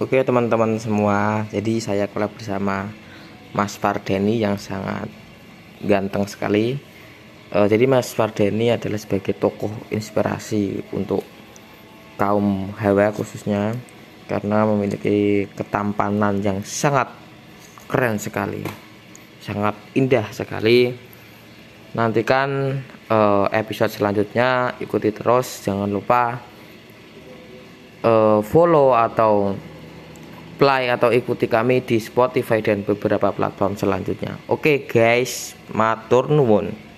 Oke teman-teman semua, jadi saya collab bersama Mas Fardeni yang sangat ganteng sekali. Uh, jadi Mas Fardeni adalah sebagai tokoh inspirasi untuk kaum hawa khususnya karena memiliki ketampanan yang sangat keren sekali, sangat indah sekali. Nantikan uh, episode selanjutnya, ikuti terus, jangan lupa uh, follow atau play atau ikuti kami di Spotify dan beberapa platform selanjutnya. Oke okay guys, matur nuwun.